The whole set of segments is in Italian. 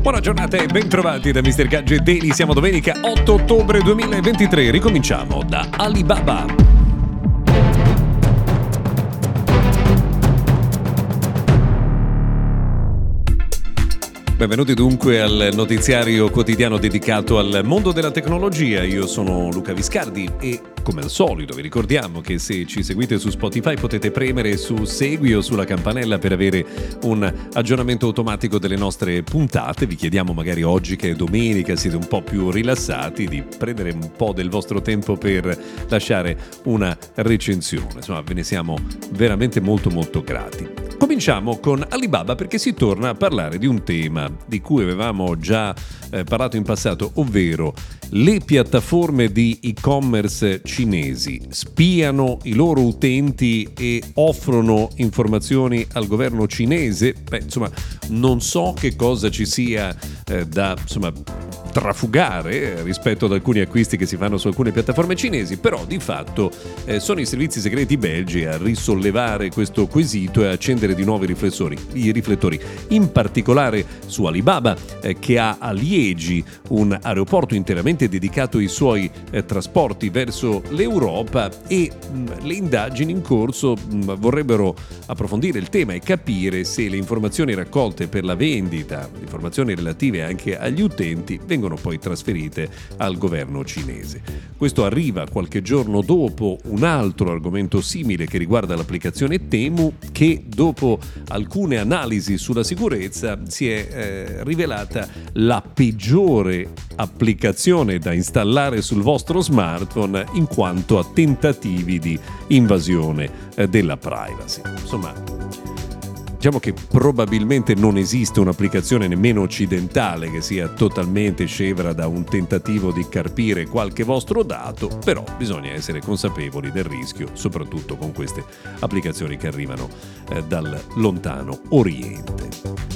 Buona giornata e bentrovati da Mr. Gadget Daily. Siamo domenica 8 ottobre 2023. Ricominciamo da Alibaba. Benvenuti dunque al notiziario quotidiano dedicato al mondo della tecnologia. Io sono Luca Viscardi e come al solito vi ricordiamo che se ci seguite su Spotify potete premere su segui o sulla campanella per avere un aggiornamento automatico delle nostre puntate. Vi chiediamo magari oggi che è domenica, siete un po' più rilassati, di prendere un po' del vostro tempo per lasciare una recensione. Insomma, ve ne siamo veramente molto molto grati. Cominciamo con Alibaba perché si torna a parlare di un tema di cui avevamo già eh, parlato in passato, ovvero le piattaforme di e-commerce cinesi spiano i loro utenti e offrono informazioni al governo cinese. Beh, insomma, non so che cosa ci sia eh, da insomma, trafugare rispetto ad alcuni acquisti che si fanno su alcune piattaforme cinesi, però di fatto eh, sono i servizi segreti belgi a risollevare questo quesito e a accendere di nuovo i riflettori, i riflettori. in particolare su Alibaba eh, che ha a Liegi un aeroporto interamente dedicato ai suoi eh, trasporti verso l'Europa e mh, le indagini in corso mh, vorrebbero approfondire il tema e capire se le informazioni raccolte per la vendita, informazioni relative anche agli utenti, vengono poi trasferite al governo cinese. Questo arriva qualche giorno dopo un altro argomento simile che riguarda l'applicazione Temu che dopo alcune analisi sulla sicurezza si è eh, rivelata la peggiore applicazione da installare sul vostro smartphone in quanto a tentativi di invasione eh, della privacy. Insomma, Diciamo che probabilmente non esiste un'applicazione nemmeno occidentale che sia totalmente scevra da un tentativo di carpire qualche vostro dato, però bisogna essere consapevoli del rischio, soprattutto con queste applicazioni che arrivano eh, dal lontano Oriente.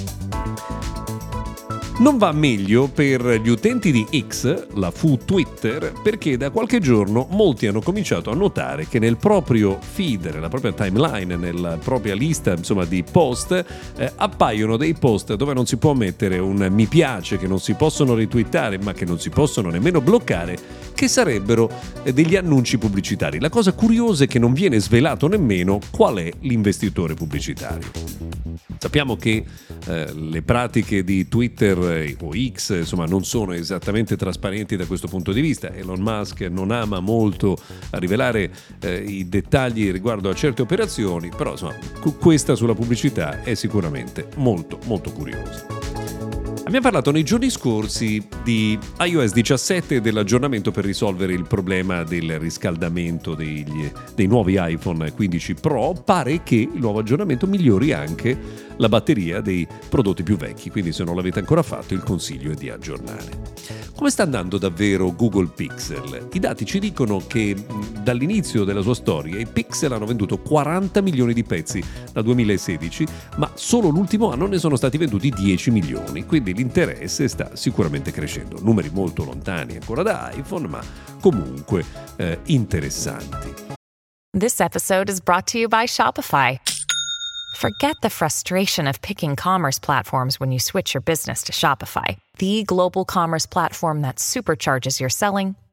Non va meglio per gli utenti di X, la fu Twitter, perché da qualche giorno molti hanno cominciato a notare che nel proprio feed, nella propria timeline, nella propria lista insomma, di post, eh, appaiono dei post dove non si può mettere un mi piace, che non si possono retweetare, ma che non si possono nemmeno bloccare, che sarebbero eh, degli annunci pubblicitari. La cosa curiosa è che non viene svelato nemmeno qual è l'investitore pubblicitario. Sappiamo che eh, le pratiche di Twitter o X insomma, non sono esattamente trasparenti da questo punto di vista. Elon Musk non ama molto rivelare eh, i dettagli riguardo a certe operazioni, però insomma, questa sulla pubblicità è sicuramente molto molto curiosa. Abbiamo parlato nei giorni scorsi di iOS 17 e dell'aggiornamento per risolvere il problema del riscaldamento degli, dei nuovi iPhone 15 Pro. Pare che il nuovo aggiornamento migliori anche la batteria dei prodotti più vecchi, quindi se non l'avete ancora fatto il consiglio è di aggiornare. Come sta andando davvero Google Pixel? I dati ci dicono che dall'inizio della sua storia i Pixel hanno venduto 40 milioni di pezzi dal 2016, ma solo l'ultimo anno ne sono stati venduti 10 milioni, quindi l'interesse sta sicuramente crescendo. Numeri molto lontani ancora da iPhone, ma comunque eh, interessanti. This episode is brought to you by Shopify. Forget the frustration of picking commerce platforms when you switch your business to Shopify, the global commerce platform that supercharges your selling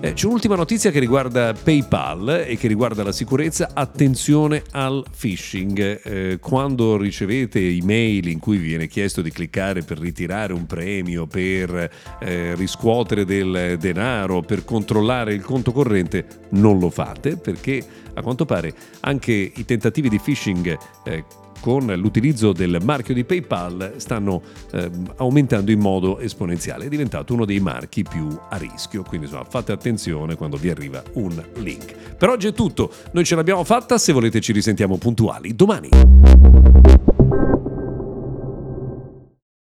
Eh, c'è un'ultima notizia che riguarda PayPal e che riguarda la sicurezza. Attenzione al phishing. Eh, quando ricevete email in cui vi viene chiesto di cliccare per ritirare un premio, per eh, riscuotere del denaro, per controllare il conto corrente, non lo fate perché a quanto pare anche i tentativi di phishing eh, con l'utilizzo del marchio di PayPal stanno eh, aumentando in modo esponenziale. È diventato uno dei marchi più a rischio, quindi insomma fate attenzione quando vi arriva un link. Per oggi è tutto, noi ce l'abbiamo fatta, se volete ci risentiamo puntuali domani.